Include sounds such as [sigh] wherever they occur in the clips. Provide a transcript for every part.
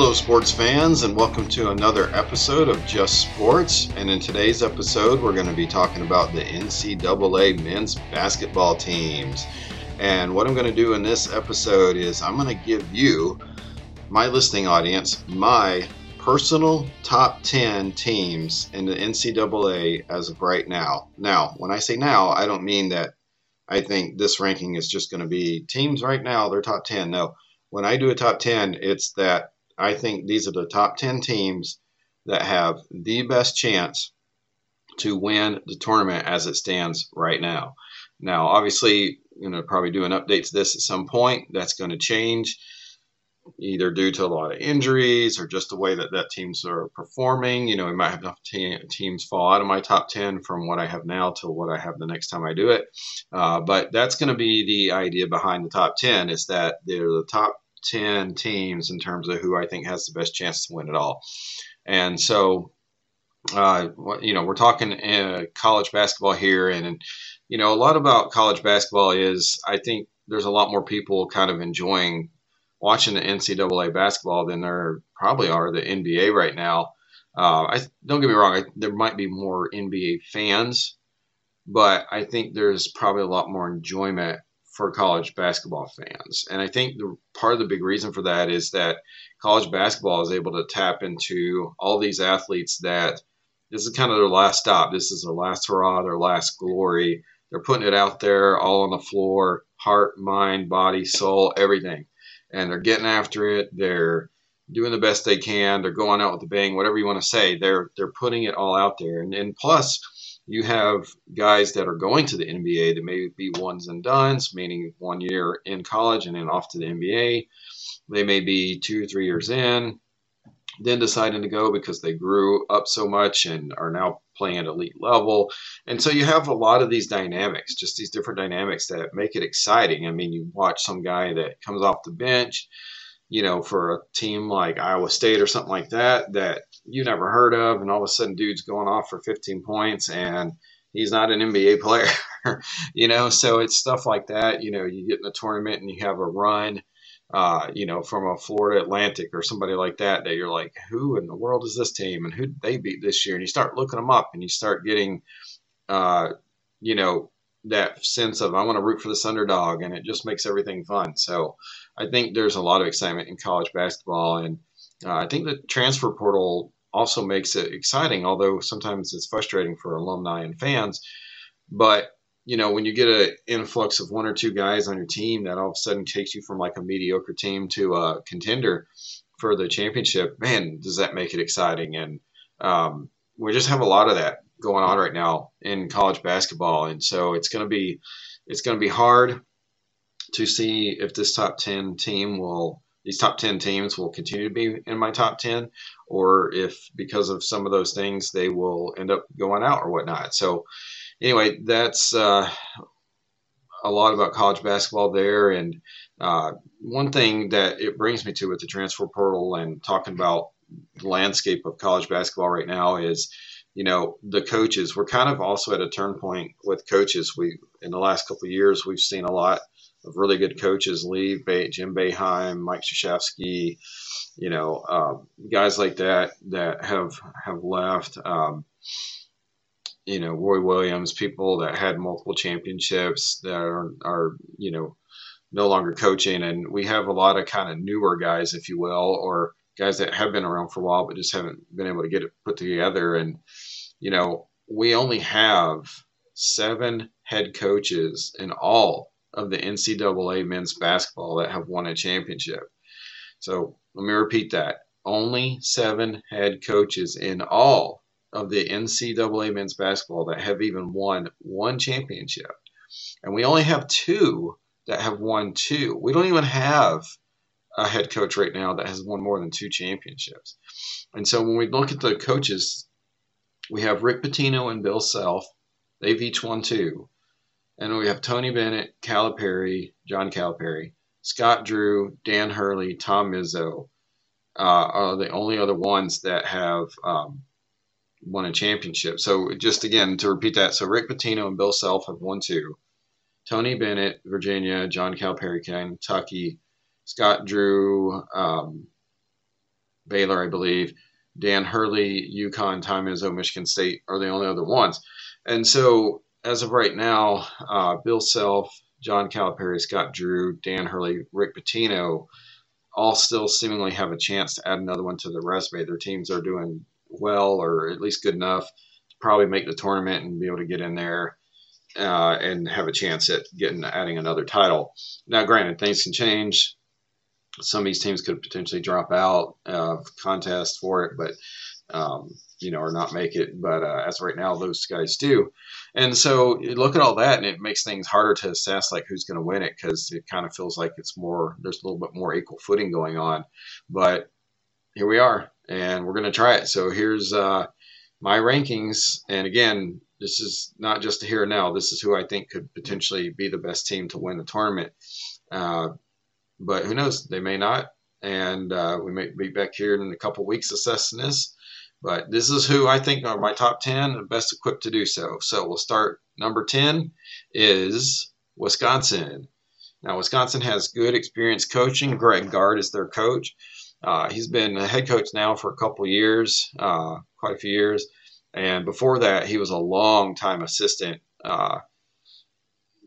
Hello, sports fans, and welcome to another episode of Just Sports. And in today's episode, we're going to be talking about the NCAA men's basketball teams. And what I'm going to do in this episode is I'm going to give you, my listening audience, my personal top 10 teams in the NCAA as of right now. Now, when I say now, I don't mean that I think this ranking is just going to be teams right now, they're top 10. No, when I do a top 10, it's that I think these are the top 10 teams that have the best chance to win the tournament as it stands right now. Now, obviously, you know, probably do an update to this at some point. That's going to change either due to a lot of injuries or just the way that that teams are performing. You know, we might have enough te- teams fall out of my top 10 from what I have now to what I have the next time I do it. Uh, but that's going to be the idea behind the top 10 is that they're the top 10 teams in terms of who I think has the best chance to win it all. And so, uh, you know, we're talking uh, college basketball here, and, and, you know, a lot about college basketball is I think there's a lot more people kind of enjoying watching the NCAA basketball than there probably are the NBA right now. Uh, I don't get me wrong, I, there might be more NBA fans, but I think there's probably a lot more enjoyment for college basketball fans. And I think the part of the big reason for that is that college basketball is able to tap into all these athletes that this is kind of their last stop. This is their last hurrah, their last glory. They're putting it out there all on the floor, heart, mind, body, soul, everything. And they're getting after it. They're doing the best they can. They're going out with a bang, whatever you want to say. They're they're putting it all out there. And, and plus, you have guys that are going to the NBA that may be ones and dones, meaning one year in college and then off to the NBA. They may be two, three years in, then deciding to go because they grew up so much and are now playing at elite level. And so you have a lot of these dynamics, just these different dynamics that make it exciting. I mean, you watch some guy that comes off the bench, you know, for a team like Iowa State or something like that, that you never heard of, and all of a sudden, dude's going off for 15 points, and he's not an NBA [laughs] player, you know. So it's stuff like that. You know, you get in a tournament and you have a run, uh, you know, from a Florida Atlantic or somebody like that, that you're like, who in the world is this team, and who they beat this year? And you start looking them up, and you start getting, uh, you know, that sense of I want to root for this underdog, and it just makes everything fun. So I think there's a lot of excitement in college basketball, and uh, I think the transfer portal also makes it exciting, although sometimes it's frustrating for alumni and fans. But you know, when you get an influx of one or two guys on your team, that all of a sudden takes you from like a mediocre team to a contender for the championship. Man, does that make it exciting? And um, we just have a lot of that going on right now in college basketball, and so it's going to be it's going to be hard to see if this top ten team will these top 10 teams will continue to be in my top 10 or if because of some of those things they will end up going out or whatnot. So anyway that's uh, a lot about college basketball there. And uh, one thing that it brings me to with the transfer portal and talking about the landscape of college basketball right now is you know the coaches we're kind of also at a turn point with coaches we in the last couple of years we've seen a lot of really good coaches leave, Jim Boeheim, Mike Krzyzewski, you know, um, guys like that that have have left. Um, you know, Roy Williams, people that had multiple championships that are, are you know no longer coaching, and we have a lot of kind of newer guys, if you will, or guys that have been around for a while but just haven't been able to get it put together. And you know, we only have seven head coaches in all of the NCAA men's basketball that have won a championship. So let me repeat that. Only seven head coaches in all of the NCAA men's basketball that have even won one championship. And we only have two that have won two. We don't even have a head coach right now that has won more than two championships. And so when we look at the coaches, we have Rick Pitino and Bill Self. They've each won two. And we have Tony Bennett, Calipari, John Calipari, Scott Drew, Dan Hurley, Tom Izzo uh, are the only other ones that have um, won a championship. So just again to repeat that, so Rick Pitino and Bill Self have won two. Tony Bennett, Virginia, John Calipari, Kentucky, Scott Drew, um, Baylor, I believe. Dan Hurley, UConn, Tom Izzo, Michigan State are the only other ones. And so, as of right now, uh, Bill Self, John Calipari, Scott Drew, Dan Hurley, Rick Pitino, all still seemingly have a chance to add another one to the resume. Their teams are doing well, or at least good enough to probably make the tournament and be able to get in there uh, and have a chance at getting adding another title. Now, granted, things can change. Some of these teams could potentially drop out of contest for it, but um, you know, or not make it. But uh, as right now, those guys do. And so you look at all that, and it makes things harder to assess like who's going to win it because it kind of feels like it's more there's a little bit more equal footing going on. But here we are, and we're going to try it. So here's uh, my rankings, and again, this is not just here and now. This is who I think could potentially be the best team to win the tournament. Uh, but who knows? They may not, and uh, we may be back here in a couple weeks assessing this. But this is who I think are my top 10 and best equipped to do so. So we'll start. Number 10 is Wisconsin. Now, Wisconsin has good experience coaching. Greg Gard is their coach. Uh, he's been a head coach now for a couple years, uh, quite a few years. And before that, he was a long time assistant uh,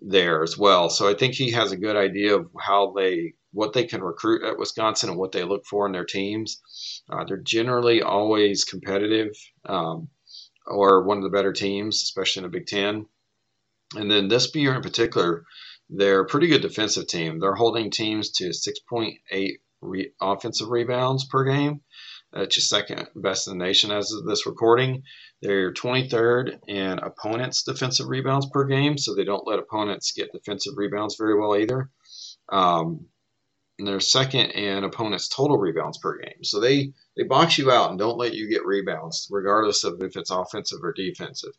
there as well. So I think he has a good idea of how they, what they can recruit at Wisconsin and what they look for in their teams. Uh, they're generally always competitive um, or one of the better teams, especially in the Big Ten. And then this year in particular, they're a pretty good defensive team. They're holding teams to 6.8 re- offensive rebounds per game. That's just second best in the nation as of this recording. They're 23rd in opponents' defensive rebounds per game, so they don't let opponents get defensive rebounds very well either. Um, and they're second in opponents' total rebounds per game. So they they box you out and don't let you get rebounds, regardless of if it's offensive or defensive.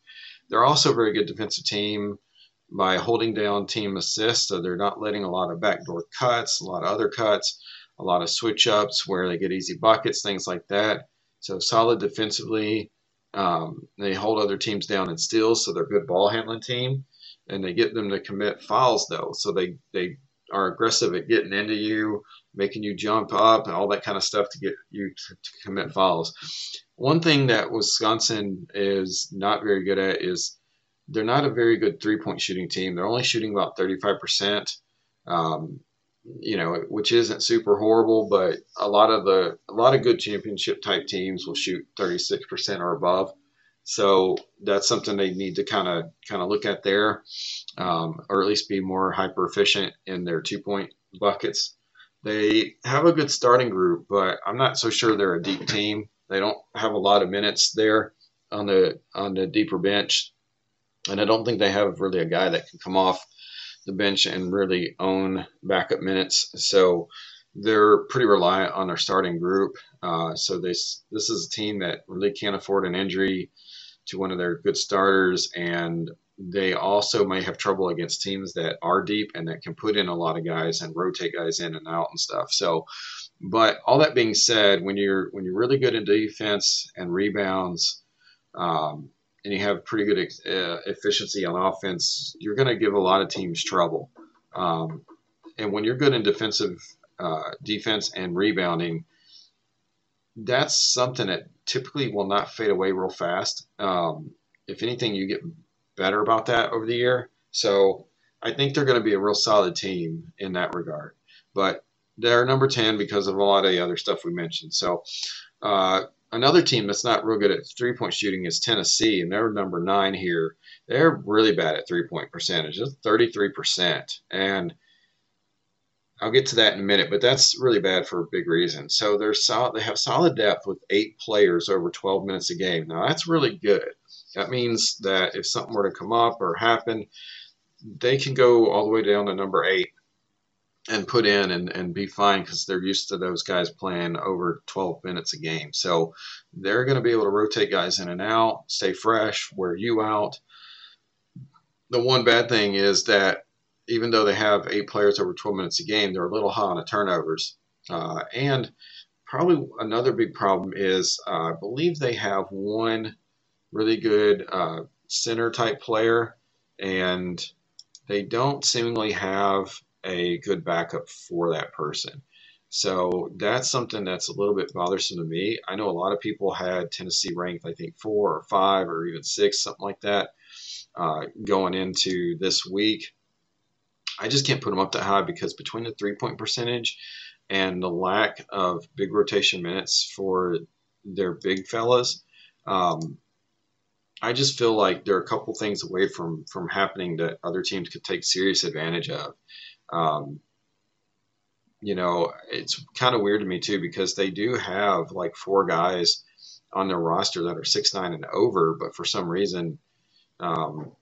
They're also a very good defensive team by holding down team assists. So they're not letting a lot of backdoor cuts, a lot of other cuts, a lot of switch ups where they get easy buckets, things like that. So solid defensively. Um, they hold other teams down in steals, so they're a good ball handling team. And they get them to commit fouls though, so they they are aggressive at getting into you, making you jump up, and all that kind of stuff to get you to, to commit fouls. One thing that Wisconsin is not very good at is they're not a very good three point shooting team. They're only shooting about 35%. Um, you know, which isn't super horrible, but a lot of the a lot of good championship type teams will shoot 36% or above. So that's something they need to kind of kind of look at there, um, or at least be more hyper efficient in their two point buckets. They have a good starting group, but I'm not so sure they're a deep team. They don't have a lot of minutes there on the on the deeper bench, and I don't think they have really a guy that can come off the bench and really own backup minutes. So they're pretty reliant on their starting group. Uh, so this this is a team that really can't afford an injury to one of their good starters, and they also may have trouble against teams that are deep and that can put in a lot of guys and rotate guys in and out and stuff. So, but all that being said, when you're when you're really good in defense and rebounds, um, and you have pretty good uh, efficiency on offense, you're going to give a lot of teams trouble. Um, and when you're good in defensive uh, defense and rebounding, that's something that typically will not fade away real fast. Um, if anything, you get better about that over the year. So I think they're going to be a real solid team in that regard. But they're number 10 because of a lot of the other stuff we mentioned. So uh, another team that's not real good at three point shooting is Tennessee, and they're number nine here. They're really bad at three point percentage, just 33%. And I'll get to that in a minute, but that's really bad for a big reason. So they're solid, they have solid depth with eight players over 12 minutes a game. Now that's really good. That means that if something were to come up or happen, they can go all the way down to number eight and put in and, and be fine because they're used to those guys playing over 12 minutes a game. So they're going to be able to rotate guys in and out, stay fresh, wear you out. The one bad thing is that even though they have eight players over 12 minutes a game, they're a little high on the turnovers. Uh, and probably another big problem is uh, I believe they have one really good uh, center type player, and they don't seemingly have a good backup for that person. So that's something that's a little bit bothersome to me. I know a lot of people had Tennessee ranked, I think, four or five or even six, something like that, uh, going into this week. I just can't put them up that high because between the three point percentage and the lack of big rotation minutes for their big fellas, um, I just feel like there are a couple things away from from happening that other teams could take serious advantage of. Um, you know, it's kind of weird to me too because they do have like four guys on their roster that are six nine and over, but for some reason, um,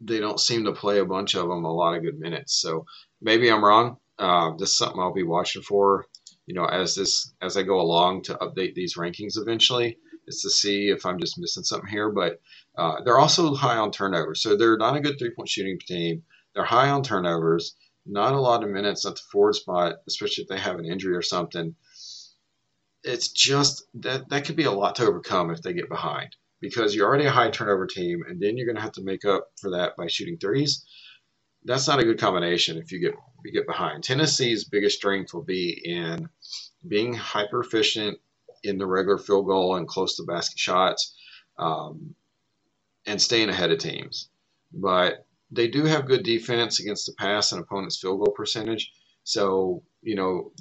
they don't seem to play a bunch of them a lot of good minutes. So maybe I'm wrong. Uh, this is something I'll be watching for. You know, as this as I go along to update these rankings eventually, is to see if I'm just missing something here. But uh, they're also high on turnovers, so they're not a good three point shooting team. They're high on turnovers not a lot of minutes at the forward spot, especially if they have an injury or something. It's just that that could be a lot to overcome if they get behind because you're already a high turnover team, and then you're going to have to make up for that by shooting threes. That's not a good combination if you get you get behind. Tennessee's biggest strength will be in being hyper efficient in the regular field goal and close to basket shots, um, and staying ahead of teams. But they do have good defense against the pass and opponent's field goal percentage. So, you know,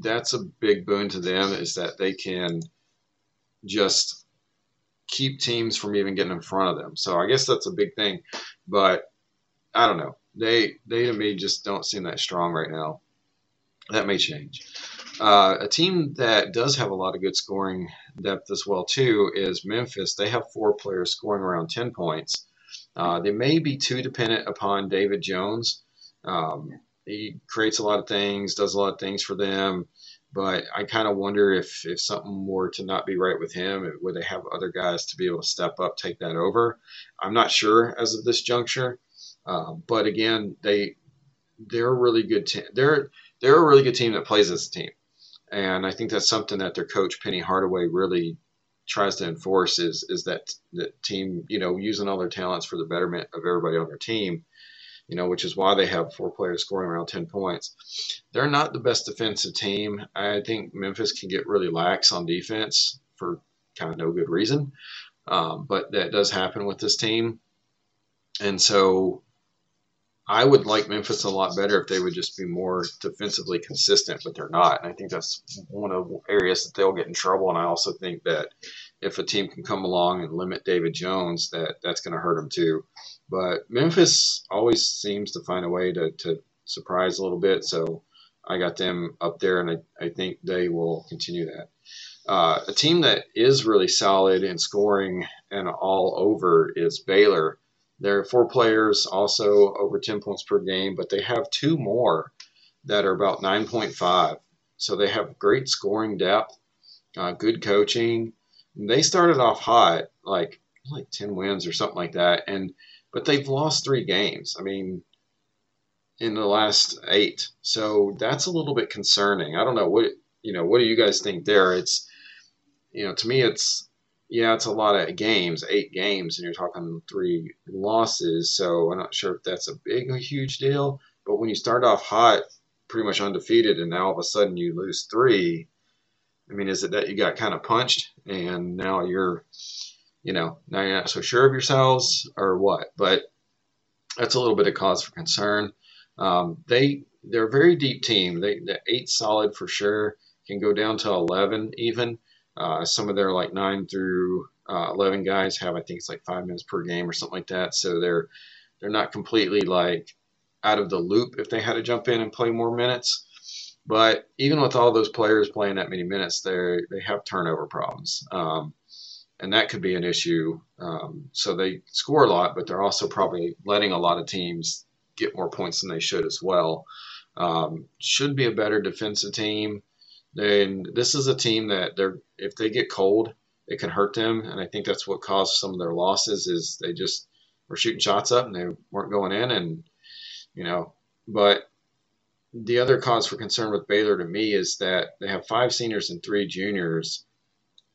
that's a big boon to them is that they can just keep teams from even getting in front of them. So I guess that's a big thing. But I don't know. They they to me just don't seem that strong right now. That may change. Uh, a team that does have a lot of good scoring depth as well too is Memphis. They have four players scoring around ten points. Uh, they may be too dependent upon David Jones. Um, he creates a lot of things, does a lot of things for them, but I kind of wonder if if something were to not be right with him, would they have other guys to be able to step up, take that over? I'm not sure as of this juncture, uh, but again, they they're a really good team. They're they're a really good team that plays as a team, and I think that's something that their coach Penny Hardaway really tries to enforce is is that the team, you know, using all their talents for the betterment of everybody on their team. You know, which is why they have four players scoring around 10 points. They're not the best defensive team. I think Memphis can get really lax on defense for kind of no good reason. Um, but that does happen with this team. And so I would like Memphis a lot better if they would just be more defensively consistent, but they're not. And I think that's one of the areas that they'll get in trouble. And I also think that if a team can come along and limit David Jones, that that's going to hurt them too. But Memphis always seems to find a way to, to surprise a little bit. So I got them up there, and I, I think they will continue that. Uh, a team that is really solid in scoring and all over is Baylor. There are four players also over 10 points per game, but they have two more that are about 9.5. So they have great scoring depth, uh, good coaching. They started off hot, like like 10 wins or something like that, and but they've lost three games. I mean, in the last eight, so that's a little bit concerning. I don't know what you know. What do you guys think there? It's you know, to me, it's yeah, it's a lot of games, eight games, and you're talking three losses. So I'm not sure if that's a big, a huge deal. But when you start off hot, pretty much undefeated, and now all of a sudden you lose three, I mean, is it that you got kind of punched and now you're, you know, now you're not so sure of yourselves or what? But that's a little bit of cause for concern. Um, they they're a very deep team. They the eight solid for sure can go down to eleven even. Uh, some of their like nine through uh, eleven guys have I think it's like five minutes per game or something like that. So they're they're not completely like out of the loop if they had to jump in and play more minutes. But even with all those players playing that many minutes, they they have turnover problems, um, and that could be an issue. Um, so they score a lot, but they're also probably letting a lot of teams get more points than they should as well. Um, should be a better defensive team. And this is a team that they're if they get cold, it can hurt them, and I think that's what caused some of their losses. Is they just were shooting shots up and they weren't going in, and you know. But the other cause for concern with Baylor to me is that they have five seniors and three juniors,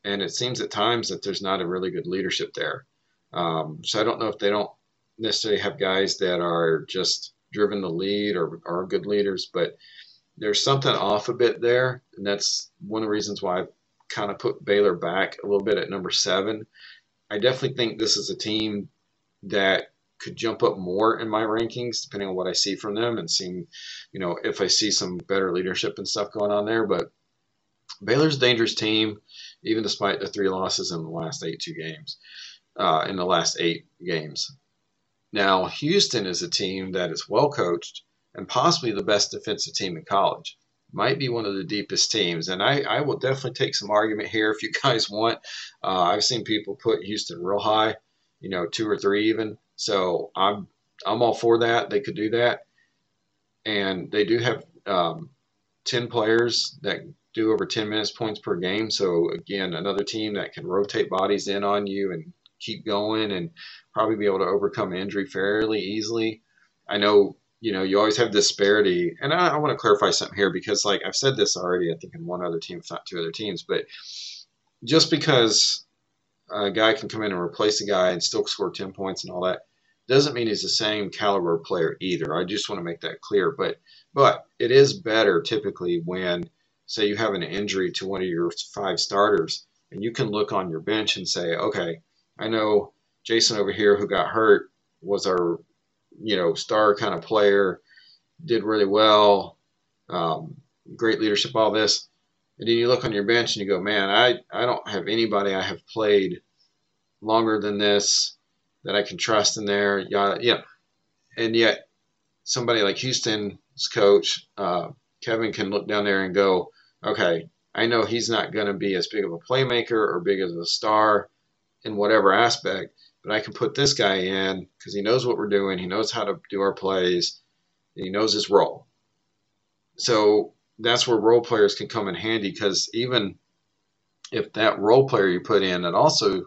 and it seems at times that there's not a really good leadership there. Um, so I don't know if they don't necessarily have guys that are just driven to lead or are good leaders, but there's something off a bit there, and that's one of the reasons why I kind of put Baylor back a little bit at number seven. I definitely think this is a team that could jump up more in my rankings depending on what I see from them and seeing, you know, if I see some better leadership and stuff going on there. But Baylor's a dangerous team, even despite the three losses in the last eight two games, uh, in the last eight games. Now, Houston is a team that is well coached and possibly the best defensive team in college. Might be one of the deepest teams, and I, I will definitely take some argument here if you [laughs] guys want. Uh, I've seen people put Houston real high, you know, two or three even. So I'm I'm all for that. They could do that, and they do have um, ten players that do over ten minutes points per game. So again, another team that can rotate bodies in on you and keep going and probably be able to overcome injury fairly easily. I know you know, you always have disparity. And I, I want to clarify something here because, like, I've said this already, I think, in one other team, if not two other teams, but just because a guy can come in and replace a guy and still score 10 points and all that doesn't mean he's the same caliber player either. I just want to make that clear. But, but it is better typically when, say, you have an injury to one of your five starters and you can look on your bench and say, okay, I know Jason over here who got hurt was our you know, star kind of player, did really well, um, great leadership, all this. And then you look on your bench and you go, man, I, I don't have anybody I have played longer than this that I can trust in there. Yeah, yeah. And yet, somebody like Houston's coach, uh, Kevin, can look down there and go, okay, I know he's not going to be as big of a playmaker or big as a star in whatever aspect, but I can put this guy in because he knows what we're doing. He knows how to do our plays. he knows his role. So that's where role players can come in handy because even if that role player you put in, and also,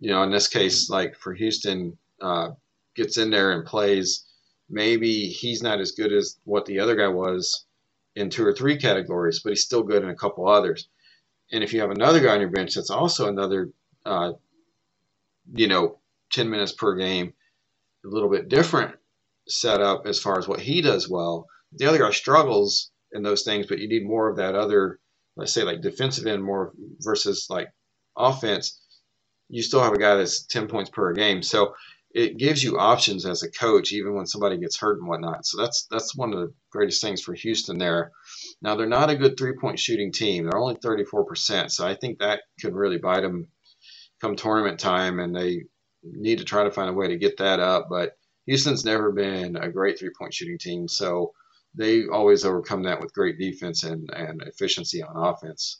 you know, in this case, like for Houston, uh, gets in there and plays, maybe he's not as good as what the other guy was in two or three categories, but he's still good in a couple others. And if you have another guy on your bench that's also another uh, you know, 10 minutes per game, a little bit different setup as far as what he does well. The other guy struggles in those things, but you need more of that other, let's say, like defensive end more versus like offense. You still have a guy that's 10 points per game. So it gives you options as a coach, even when somebody gets hurt and whatnot. So that's that's one of the greatest things for Houston there. Now they're not a good three point shooting team. They're only 34%. So I think that could really bite them come tournament time, and they need to try to find a way to get that up. But Houston's never been a great three point shooting team, so they always overcome that with great defense and, and efficiency on offense.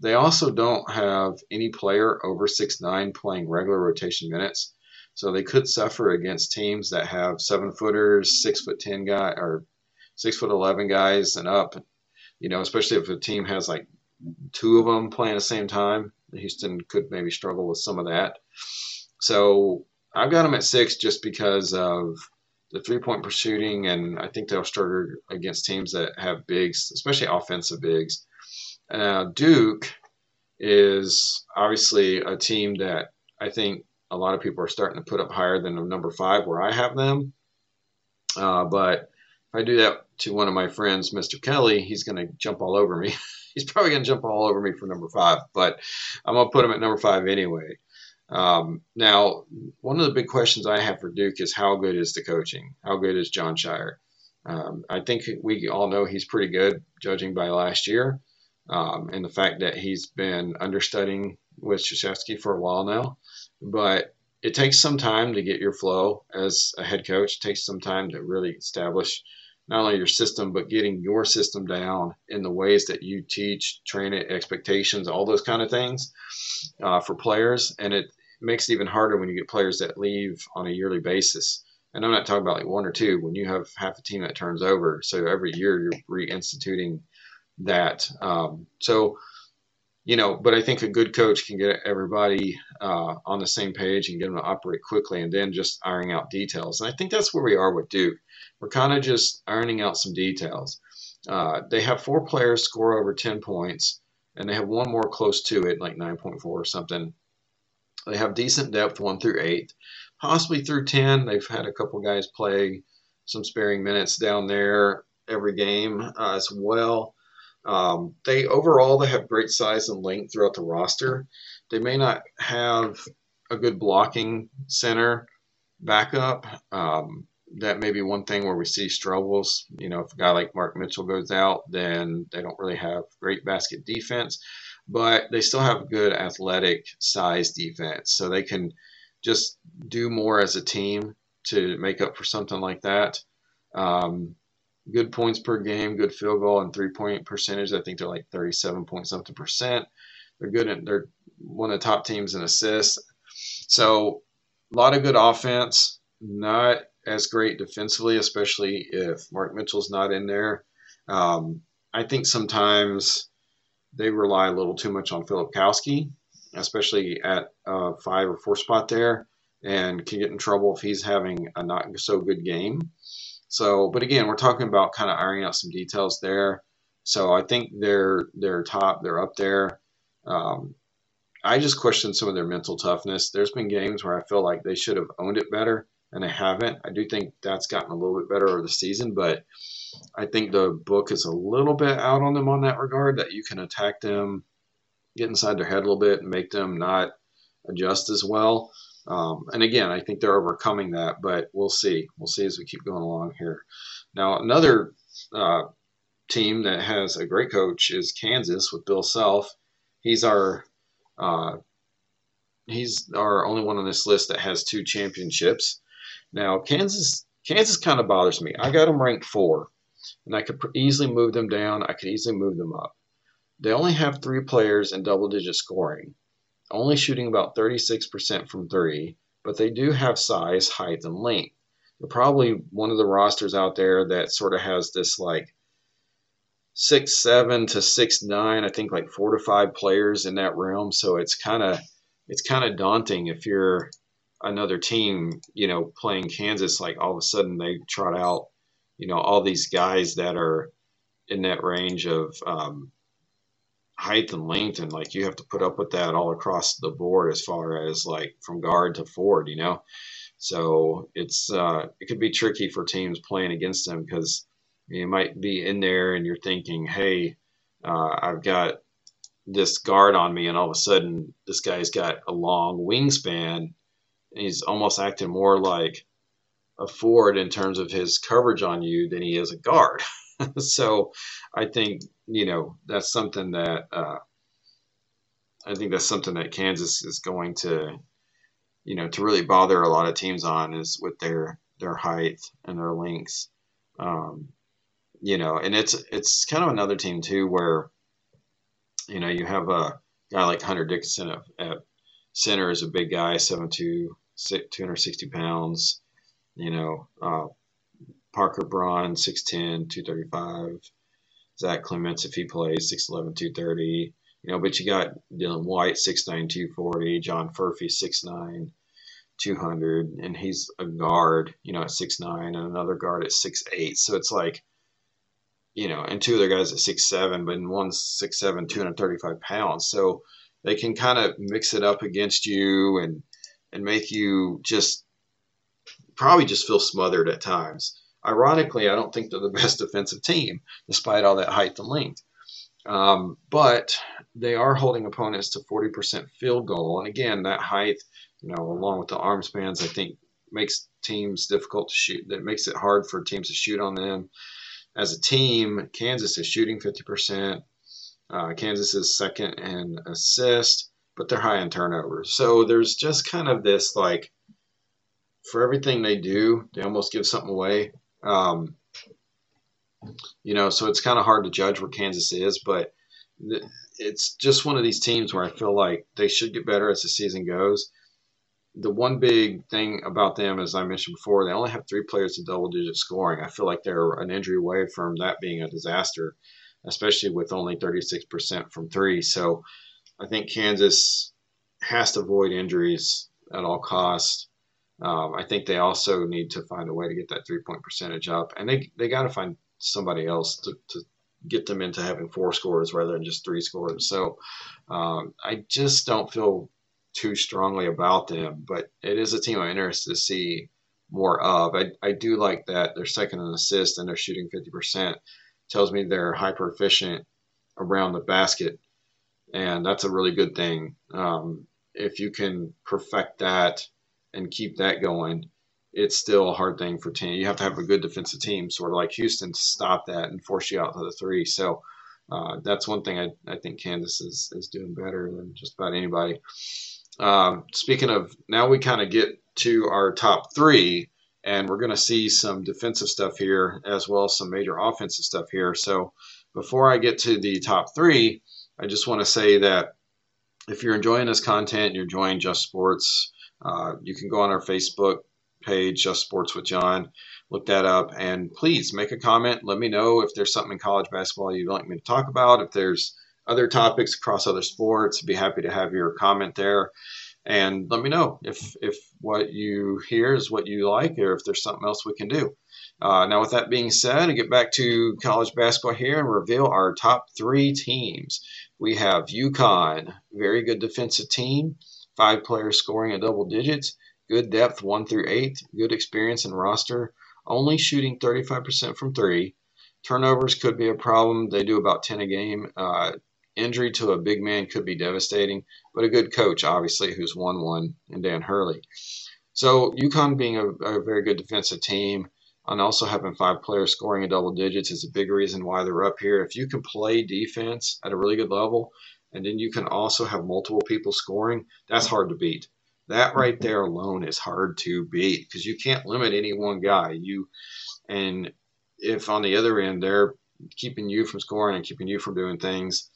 They also don't have any player over six nine playing regular rotation minutes, so they could suffer against teams that have seven footers, six foot ten guy or six foot eleven guys and up. You know, especially if a team has like two of them playing at the same time. Houston could maybe struggle with some of that. So I've got them at six just because of the three point shooting, and I think they'll struggle against teams that have bigs, especially offensive bigs. Uh, Duke is obviously a team that I think a lot of people are starting to put up higher than number five where I have them. Uh, but if I do that to one of my friends, Mr. Kelly, he's going to jump all over me. [laughs] he's probably going to jump all over me for number five, but I'm going to put him at number five anyway. Um, now, one of the big questions I have for Duke is how good is the coaching? How good is Jon Scheyer? Um, I think we all know he's pretty good, judging by last year, um, and the fact that he's been understudying with Krzyzewski for a while now. But it takes some time to get your flow as a head coach. It takes some time to really establish not only your system, but getting your system down in the ways that you teach, train it, expectations, all those kind of things uh, for players. And it makes it even harder when you get players that leave on a yearly basis. And I'm not talking about like one or two, when you have half a team that turns over. So every year you're reinstituting that. Um, so, you know, but I think a good coach can get everybody uh, on the same page and get them to operate quickly and then just ironing out details. And I think that's where we are with Duke we're kind of just ironing out some details. Uh, they have four players score over 10 points, and they have one more close to it, like 9.4 or something. They have decent depth, one through eight, possibly through 10. They've had a couple guys play some sparing minutes down there, every game uh, as well. Um, they overall they have great size and length throughout the roster. They may not have a good blocking center backup. Um, that may be one thing where we see struggles. You know, if a guy like Mark Mitchell goes out, then they don't really have great basket defense, but they still have good athletic size defense. So they can just do more as a team to make up for something like that. Um, good points per game, good field goal and three point percentage. I think they're like 37 point something percent. They're good. At, they're one of the top teams in assists. So a lot of good offense. Not as great defensively, especially if Mark Mitchell's not in there. Um, I think sometimes they rely a little too much on Filipowski, especially at uh, five or four spot there, and can get in trouble if he's having a not so good game. So, but again, we're talking about kind of ironing out some details there. So I think they're they're top, they're up there. Um, I just question some of their mental toughness. There's been games where I feel like they should have owned it better and they haven't. I do think that's gotten a little bit better over the season, but I think the book is a little bit out on them on that regard that you can attack them, get inside their head a little bit, and make them not adjust as well. Um, and again, I think they're overcoming that, but we'll see. We'll see as we keep going along here. Now, another uh, team that has a great coach is Kansas with Bill Self. He's our uh, he's our only one on this list that has two championships. Now, Kansas Kansas kind of bothers me. I got them ranked four, and I could easily move them down. I could easily move them up. They only have three players in double digit scoring, only shooting about 36% from three, but they do have size, height, and length. They're probably one of the rosters out there that sort of has this like six seven to six nine. I think like four to five players in that realm. So it's kind of it's kind of daunting if you're another team, you know, playing Kansas, like all of a sudden they trot out, you know, all these guys that are in that range of um, height and length, and like you have to put up with that all across the board as far as like from guard to forward, you know. So it's uh, it could be tricky for teams playing against them because you might be in there and you're thinking, hey, uh, I've got this guard on me, and all of a sudden this guy's got a long wingspan and he's almost acting more like a forward in terms of his coverage on you than he is a guard. [laughs] [laughs] so I think you know that's something that uh, I think that's something that Kansas is going to you know to really bother a lot of teams on is with their their height and their lengths. Um, you know, and it's it's kind of another team too where you know you have a guy like Hunter Dickinson at, at center is a big guy, 7'2", 260 pounds. You know, uh, Parker Braun, 6'10", 235. Zach Clemence, if he plays, 6'11", 230. You know, but you got Dylan White, 6'9", 240. John Furphy, 6'9", 200. And he's a guard, you know, at 6'9", and another guard at 6'8". So it's like, you know, and two other guys at 6'7", but in one's 6'7, 235 pounds. So they can kind of mix it up against you and and make you just probably just feel smothered at times. Ironically, I don't think they're the [laughs] best defensive team, despite all that height and length. Um, but they are holding opponents to 40% field goal. And again, that height, you know, along with the arm spans, I think makes teams difficult to shoot. That makes it hard for teams to shoot on them. As a team, Kansas is shooting 50%. Uh, Kansas is second in assist, but they're high in turnovers. So there's just kind of this like, for everything they do, they almost give something away. Um, you know, so it's kind of hard to judge where Kansas is, but it's just one of these teams where I feel like they should get better as the season goes. The one big thing about them, as I mentioned before, they only have three players in double digit scoring. I feel like they're an injury away from that being a disaster especially with only 36% from three. So I think Kansas has to avoid injuries at all costs. Um, I think they also need to find a way to get that three point percentage up, and they they got to find somebody else to, to get them into having four scores rather than just three scores. So um, I just don't feel too strongly about them, but it is a team I'm interested to see more of. I, I do like that they're second in assist and they're shooting 50%. Tells me they're hyper efficient around the basket, and that's a really good thing. Um, if you can perfect that and keep that going, it's still a hard thing for team. You have to have a good defensive team, sort of like Houston, to stop that and force you out to the three. So uh, that's one thing I, I think Kansas is, is doing better than just about anybody. Um, speaking of, now we kind of get to our top three, and we're going to see some defensive stuff here as well as some major offensive stuff here. So before I get to the top three, I just want to say that if you're enjoying this content, you're enjoying Just Sports, uh, you can go on our Facebook page, Just Sports with John, look that up, and please make a comment. Let me know if there's something in college basketball you'd like me to talk about. If there's other topics across other sports, be happy to have your comment there. And let me know if, if what you hear is what you like or if there's something else we can do. Uh, now, with that being said, I get back to college basketball here and reveal our top three teams. We have UConn, very good defensive team, five players scoring in double digits, good depth one through eight, good experience and roster, only shooting 35% from three. Turnovers could be a problem. They do about 10 a game. Uh, injury to a big man could be devastating, but a good coach, obviously, who's won one and Dan Hurley. So UConn being a, a very good defensive team, and also having five players scoring in double digits is a big reason why they're up here. If you can play defense at a really good level, and then you can also have multiple people scoring, that's hard to beat. That right there alone is hard to beat because you can't limit any one guy. You and if on the other end they're keeping you from scoring and keeping you from doing things,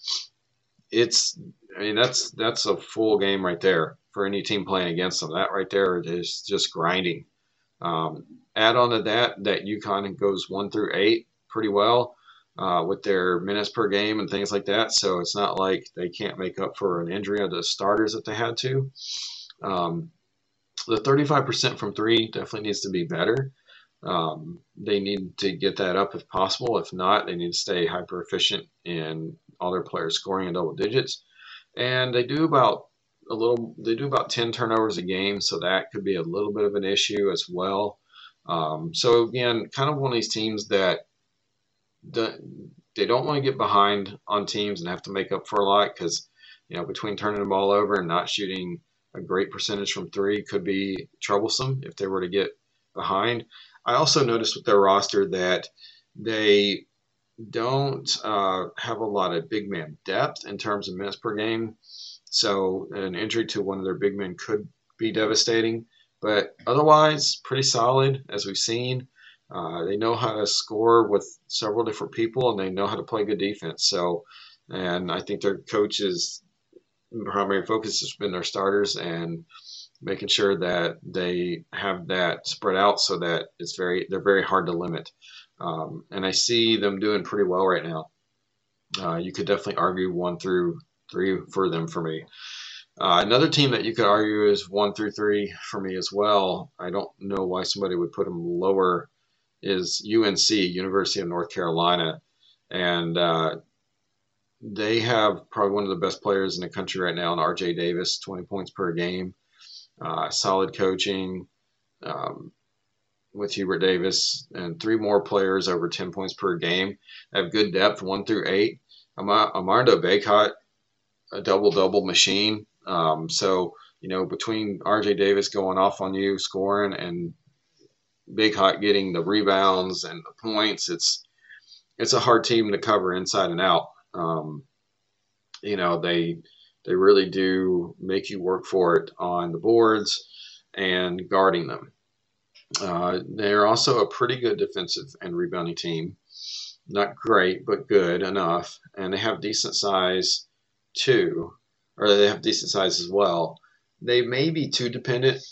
it's I mean that's that's a full game right there for any team playing against them. That right there is just grinding. Um, add on to that that UConn goes one through eight pretty well uh, with their minutes per game and things like that. So it's not like they can't make up for an injury of the starters that they had to. Um, the 35% from three definitely needs to be better. Um, they need to get that up if possible. If not, they need to stay hyper efficient in all their players scoring in double digits. And they do about a little, they do about 10 turnovers a game, so that could be a little bit of an issue as well. Um, so again, kind of one of these teams that they don't want to get behind on teams and have to make up for a lot because you know between turning the ball over and not shooting a great percentage from three could be troublesome if they were to get behind. I also noticed with their roster that they don't uh, have a lot of big man depth in terms of minutes per game. So an injury to one of their big men could be devastating. But otherwise, pretty solid as we've seen. Uh, they know how to score with several different people, and they know how to play good defense. So, and I think their coach's primary focus has been their starters and making sure that they have that spread out so that it's very they're very hard to limit. Um, and I see them doing pretty well right now. Uh, you could definitely argue one through three for them for me. Uh, another team that you could argue is one through three for me as well. I don't know why somebody would put them lower. Is UNC University of North Carolina, and uh, they have probably one of the best players in the country right now in RJ Davis, 20 points per game, uh, solid coaching um, with Hubert Davis, and three more players over 10 points per game. Have good depth, one through eight. Armando Bacot, a double double machine. Um, so, you know, between RJ Davis going off on you, scoring, and Bacot getting the rebounds and the points, it's it's a hard team to cover inside and out. Um, you know, they they really do make you work for it on the boards and guarding them. Uh, they're also a pretty good defensive and rebounding team. Not great, but good enough. And they have decent size too or they have decent size as well. They may be too dependent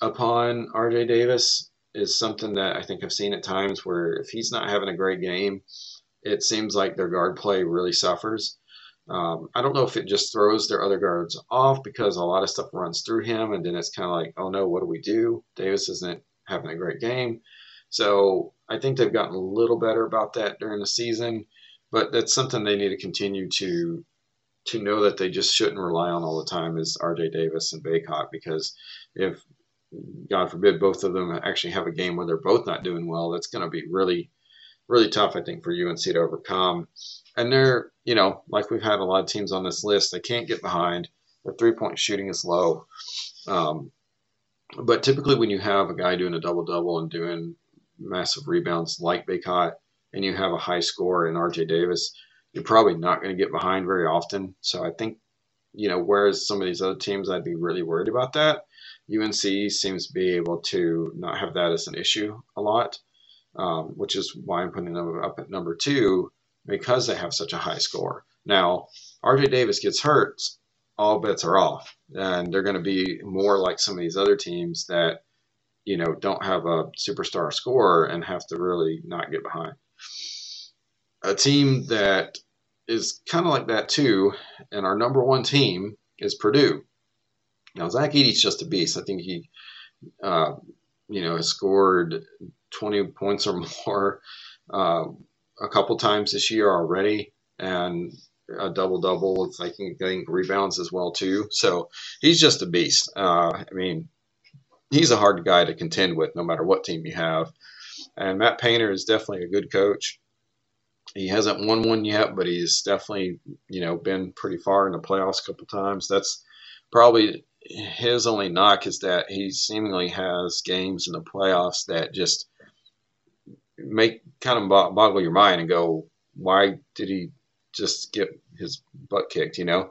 upon RJ Davis is something that I think I've seen at times where if he's not having a great game, it seems like their guard play really suffers. Um, I don't know if it just throws their other guards off because a lot of stuff runs through him, and then it's kind of like, oh no, what do we do? Davis isn't having a great game. So I think they've gotten a little better about that during the season, but that's something they need to continue to to know that they just shouldn't rely on all the time is RJ Davis and Bacot because if God forbid both of them actually have a game where they're both not doing well, that's going to be really, really tough, I think, for UNC to overcome. And they're, you know, like we've had a lot of teams on this list, they can't get behind. Their three point shooting is low. Um, but typically, when you have a guy doing a double double and doing massive rebounds like Bacot, and you have a high score in RJ Davis, you're probably not going to get behind very often. So I think, you know, whereas some of these other teams, I'd be really worried about that. UNC seems to be able to not have that as an issue a lot, um, which is why I'm putting them up at number two because they have such a high score. Now, RJ Davis gets hurt, all bets are off, and they're going to be more like some of these other teams that, you know, don't have a superstar scorer and have to really not get behind. A team that is kind of like that too, and our number one team is Purdue. Now Zach Edey's just a beast. I think he, uh, you know, has scored 20 points or [laughs] more uh, a couple times this year already, and a double double. I think, I rebounds as well too. So he's just a beast. Uh, I mean, he's a hard guy to contend with, no matter what team you have. And Matt Painter is definitely a good coach. He hasn't won one yet, but he's definitely you know been pretty far in the playoffs a couple times. That's probably his only knock is that he seemingly has games in the playoffs that just make kind of boggle your mind and go, why did he just get his butt kicked, you know?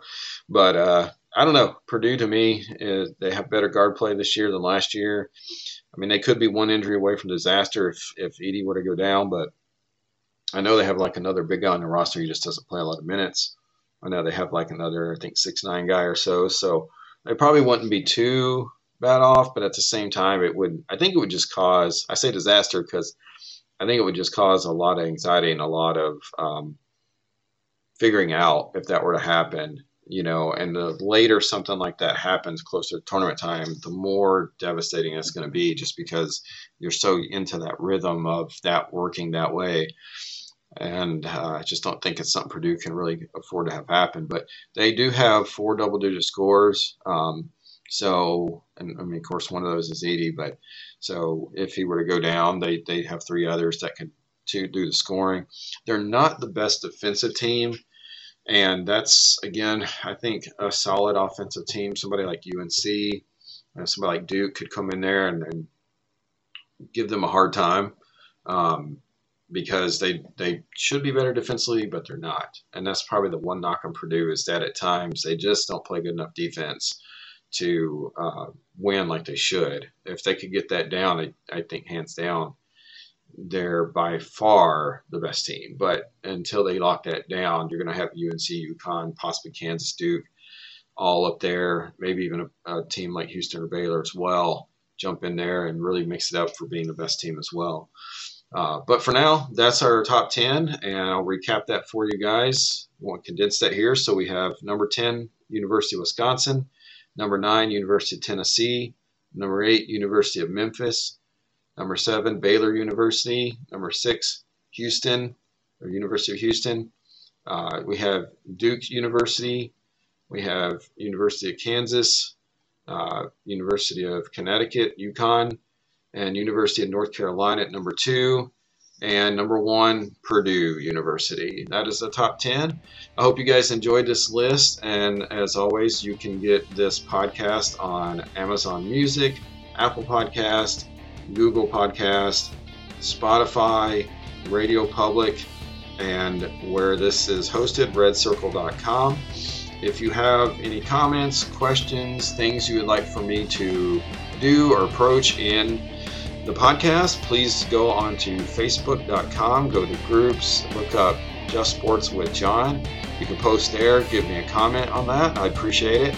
But uh, I don't know. Purdue to me, is, they have better guard play this year than last year. I mean, they could be one injury away from disaster if if Edey were to go down, but I know they have like another big guy on the roster. He just doesn't play a lot of minutes. I know they have like another, I think, six nine guy or so. So they probably wouldn't be too bad off, but at the same time, it would. I think it would just cause. I say disaster because I think it would just cause a lot of anxiety and a lot of um, figuring out if that were to happen. You know, and the later something like that happens closer to tournament time, the more devastating it's going to be, just because you're so into that rhythm of that working that way. And uh, I just don't think it's something Purdue can really afford to have happen. But they do have four double digit scores. Um, so, and I mean, of course, one of those is Edey, but so if he were to go down, they, they have three others that can to do the scoring. They're not the best defensive team. And that's, again, I think a solid offensive team. Somebody like UNC, you know, somebody like Duke could come in there and, and give them a hard time um, because they they should be better defensively, but they're not. And that's probably the one knock on Purdue is that at times they just don't play good enough defense to uh, win like they should. If they could get that down, I, I think hands down, they're by far the best team. But until they lock that down, you're going to have UNC, UConn, possibly Kansas, Duke, all up there. Maybe even a, a, team like Houston or Baylor as well jump in there and really mix it up for being the best team as well. Uh, but for now, that's our top 10, and I'll recap that for you guys. I want condense that here. So we have number 10, University of Wisconsin, number 9, University of Tennessee, number 8, University of Memphis, Number seven, Baylor University. Number six, Houston, or University of Houston. Uh, we have Duke University. We have University of Kansas, uh, University of Connecticut, UConn, and University of North Carolina at number two. And number one, Purdue University. That is the top 10. I hope you guys enjoyed this list. And as always, you can get this podcast on Amazon Music, Apple Podcast, Google Podcast, Spotify, Radio Public, and where this is hosted, redcircle.com. If you have any comments, questions, things you would like for me to do or approach in the podcast, please go on to facebook.com, go to groups, look up Just Sports with John. You can post there, give me a comment on that. I appreciate it.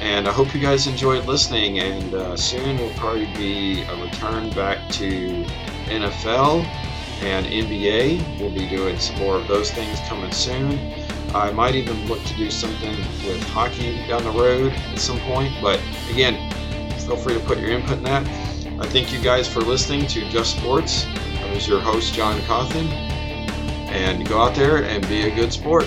And I hope you guys enjoyed listening. And uh, soon will probably be a return back to NFL and NBA. We'll be doing some more of those things coming soon. I might even look to do something with hockey down the road at some point. But again, feel free to put your input in that. I thank you guys for listening to Just Sports. I was your host, John Cawthon. And go out there and be a good sport.